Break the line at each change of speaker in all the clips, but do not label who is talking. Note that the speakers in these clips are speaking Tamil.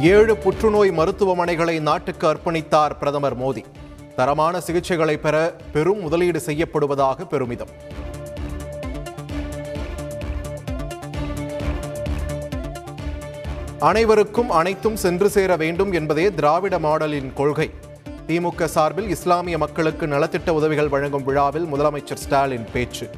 ஏழு புற்றுநோய் மருத்துவமனைகளை நாட்டுக்கு அர்ப்பணித்தார் பிரதமர் மோடி. தரமான சிகிச்சைகளை பெற பெரும் முதலீடு செய்யப்படுவதாக பெருமிதம். அனைவருக்கும் அனைத்தும் சென்று சேர வேண்டும் என்பதே திராவிட மாடலின் கொள்கை. திமுக சார்பில் இஸ்லாமிய மக்களுக்கு நலத்திட்ட உதவிகள் வழங்கும் விழாவில் முதலமைச்சர் ஸ்டாலின் பேச்சு.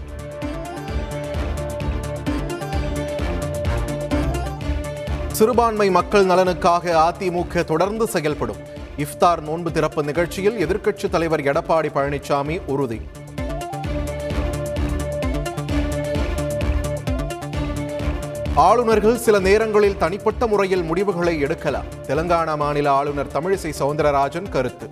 சிறுபான்மை மக்கள் நலனுக்காக அதிமுக தொடர்ந்து செயல்படும். இஃப்தார் நோன்பு திறப்பு நிகழ்ச்சியில் எதிர்க்கட்சித் தலைவர் எடப்பாடி பழனிசாமி உறுதி. ஆளுநர்கள் சில நேரங்களில் தனிப்பட்ட முறையில் முடிவுகளை எடுக்கலாம். தெலங்கானா மாநில ஆளுநர் தமிழிசை சவுந்தரராஜன் கருத்து.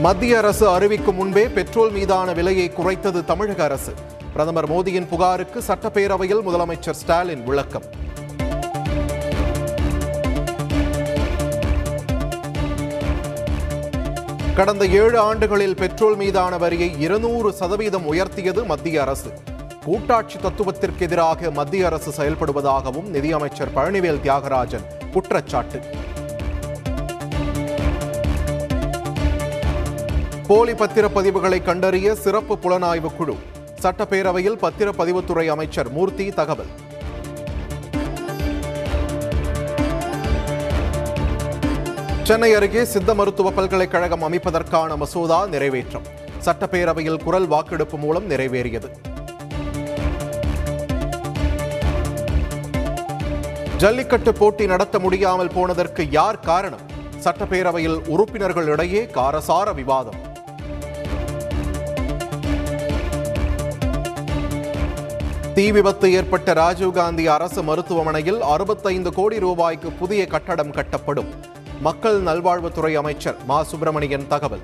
மத்திய அரசு அறிவிக்கும் முன்பே பெட்ரோல் மீதான விலையை குறைத்தது தமிழக அரசு. பிரதமர் மோடியின் புகாருக்கு சட்டப்பேரவையில் முதலமைச்சர் ஸ்டாலின் விளக்கம். கடந்த ஏழு ஆண்டுகளில் பெட்ரோல் மீதான வரியை இருநூறு சதவீதம் உயர்த்தியது மத்திய அரசு. கூட்டாட்சி தத்துவத்திற்கு எதிராக மத்திய அரசு செயல்படுவதாகவும் நிதியமைச்சர் பழனிவேல் தியாகராஜன் குற்றச்சாட்டு. போலி பத்திரப்பதிவுகளை கண்டறிய சிறப்பு புலனாய்வு குழு. சட்டப்பேரவையில் பத்திரப்பதிவுத்துறை அமைச்சர் மூர்த்தி தகவல். சென்னை அருகே சித்த மருத்துவ பல்கலைக்கழகம் அமைப்பதற்கான மசோதா நிறைவேற்றம். சட்டப்பேரவையில் குரல் வாக்கெடுப்பு மூலம் நிறைவேறியது. ஜல்லிக்கட்டு போட்டி நடத்த முடியாமல் போனதற்கு யார் காரணம்? சட்டப்பேரவையில் உறுப்பினர்களிடையே காரசார விவாதம். தீ விபத்து ஏற்பட்ட ராஜீவ்காந்தி அரசு மருத்துவமனையில் அறுபத்தைந்து கோடி ரூபாய்க்கு புதிய கட்டடம் கட்டப்படும். மக்கள் நல்வாழ்வுத்துறை அமைச்சர் மா. சுப்பிரமணியன் தகவல்.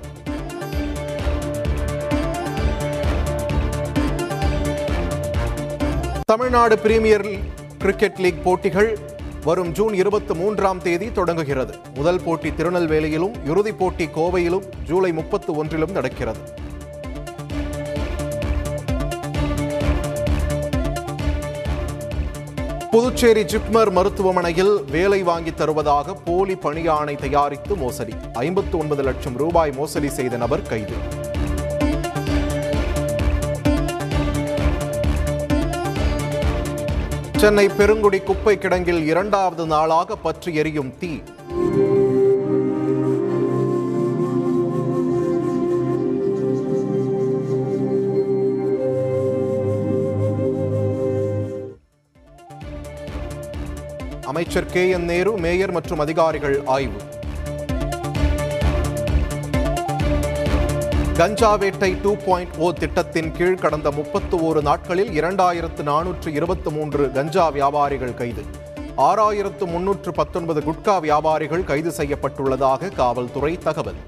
தமிழ்நாடு பிரீமியர் கிரிக்கெட் லீக் போட்டிகள் வரும் ஜூன் இருபத்தி மூன்றாம் தேதி தொடங்குகிறது. முதல் போட்டி திருநெல்வேலியிலும் இறுதிப் போட்டி கோவையிலும் ஜூலை முப்பத்து ஒன்றிலும் நடக்கிறது. புதுச்சேரி ஜிப்மர் மருத்துவமனையில் வேலை வாங்கி தருவதாக போலி பணியாணை தயாரித்து மோசடி. ஐம்பத்து ஒன்பது லட்சம் ரூபாய் மோசடி செய்த நபர் கைது. சென்னை பெருங்குடி குப்பை கிடங்கில் இரண்டாவது நாளாக பற்றி எரியும் தீ. அமைச்சர் கே என் நேரு மேயர் மற்றும் அதிகாரிகள் ஆய்வு. கஞ்சா வேட்டை டூ பாயிண்ட் ஓ திட்டத்தின் கீழ் கடந்த முப்பத்து ஓரு நாட்களில் இரண்டாயிரத்து நானூற்று இருபத்தி மூன்று கஞ்சா வியாபாரிகள் கைது. ஆறாயிரத்து முன்னூற்று பத்தொன்பது குட்கா வியாபாரிகள் கைது செய்யப்பட்டுள்ளதாக காவல்துறை தகவல்.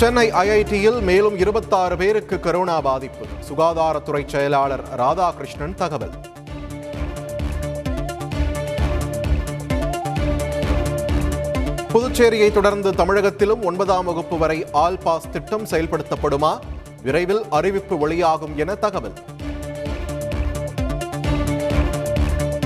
சென்னை ஐஐடியில் மேலும் இருபத்தாறு பேருக்கு கரோனா பாதிப்பு. சுகாதாரத்துறை செயலாளர் ராதாகிருஷ்ணன் தகவல். புதுச்சேரியை தொடர்ந்து தமிழகத்திலும் ஒன்பதாம் வகுப்பு வரை ஆல் பாஸ் திட்டம் செயல்படுத்தப்படுமா? விரைவில் அறிவிப்பு வெளியாகும் என தகவல்.